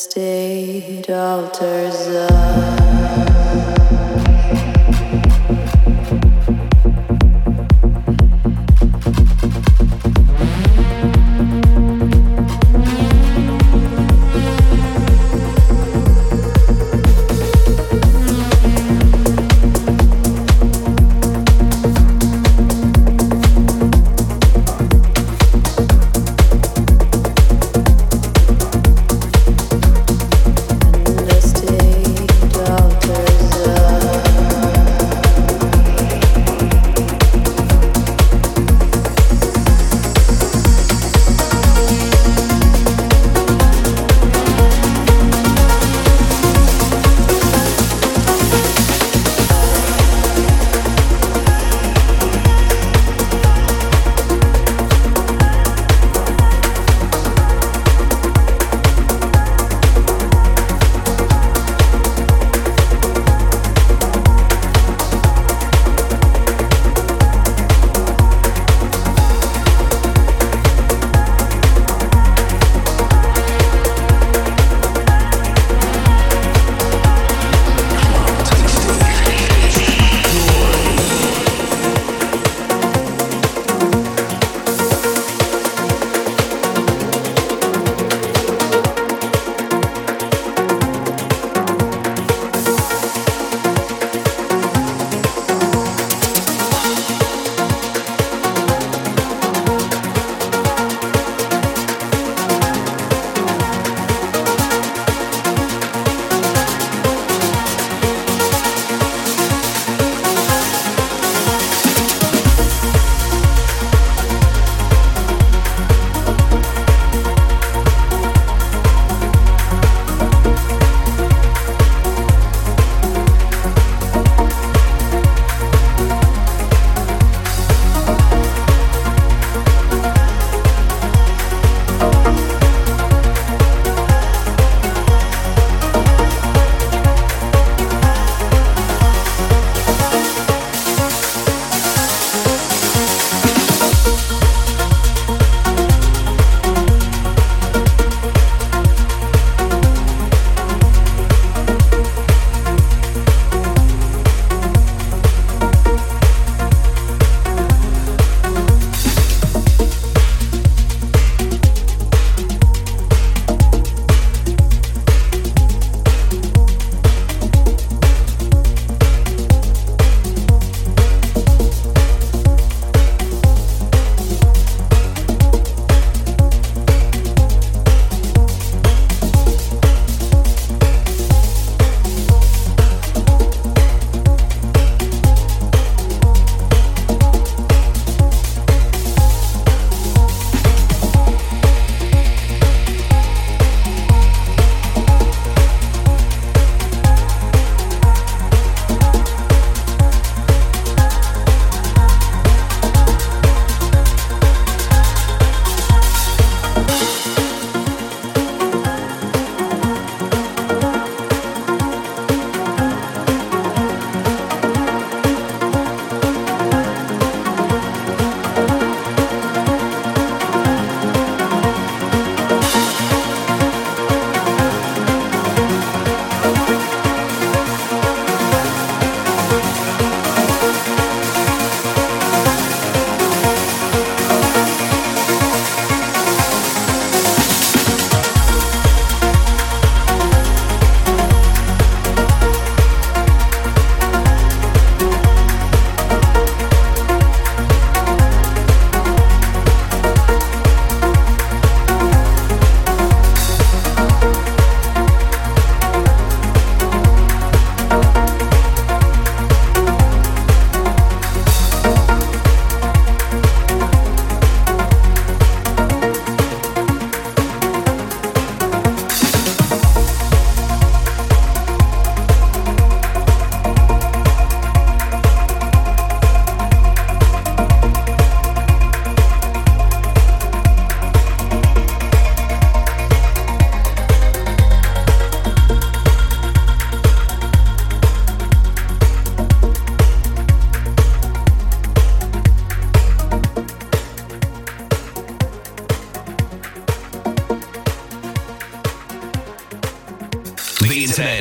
state alters